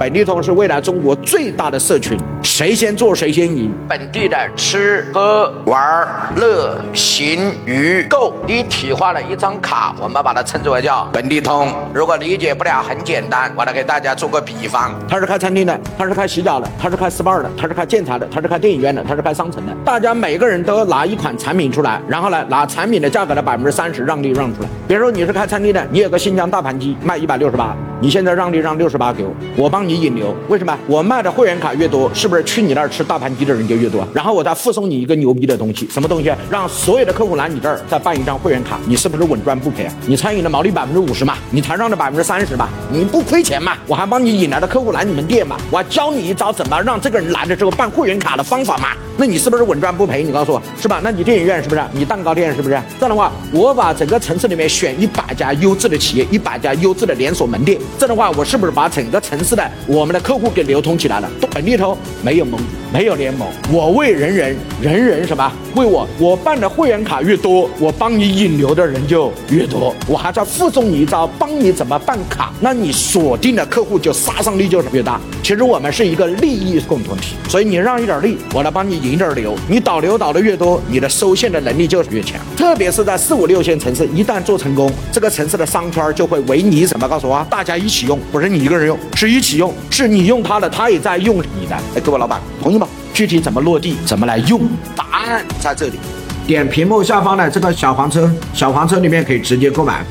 本地通是未来中国最大的社群，谁先做谁先赢。本地的吃喝玩乐行娱购一体化的一张卡，我们把它称之为叫本地通。如果理解不了，很简单，我来给大家做个比方：他是开餐厅的，他是开洗脚的，他是开 SPA 的，他是开建材的，他是开电影院的，他是开商城的。大家每个人都拿一款产品出来，然后呢，拿产品的价格的百分之三十让利让出来。比如说你是开餐厅的，你有个新疆大盘鸡卖一百六十八，你现在让利让六十八给我，我帮你。引流为什么？我卖的会员卡越多，是不是去你那儿吃大盘鸡的人就越多？然后我再附送你一个牛逼的东西，什么东西？让所有的客户来你这儿再办一张会员卡，你是不是稳赚不赔啊？你餐饮的毛利百分之五十嘛，你台上的百分之三十嘛，你不亏钱嘛？我还帮你引来的客户来你们店嘛，我还教你一招怎么让这个人来了之后办会员卡的方法嘛？那你是不是稳赚不赔？你告诉我是吧？那你电影院是不是？你蛋糕店是不是？这样的话，我把整个城市里面选一百家优质的企业，一百家优质的连锁门店，这样的话，我是不是把整个城市的我们的客户给流通起来了？本地头没有蒙古。没有联盟，我为人人，人人什么为我？我办的会员卡越多，我帮你引流的人就越多。我还在附送你一招，帮你怎么办卡，那你锁定的客户就杀伤力就越大。其实我们是一个利益共同体，所以你让一点利，我来帮你引点流。你导流导的越多，你的收线的能力就越强。特别是在四五六线城市，一旦做成功，这个城市的商圈就会为你什么？告诉我啊，大家一起用，不是你一个人用，是一起用，是你用他的，他也在用你的。哎，各位老板，同意具体怎么落地，怎么来用？答案在这里，点屏幕下方的这个小黄车，小黄车里面可以直接购买。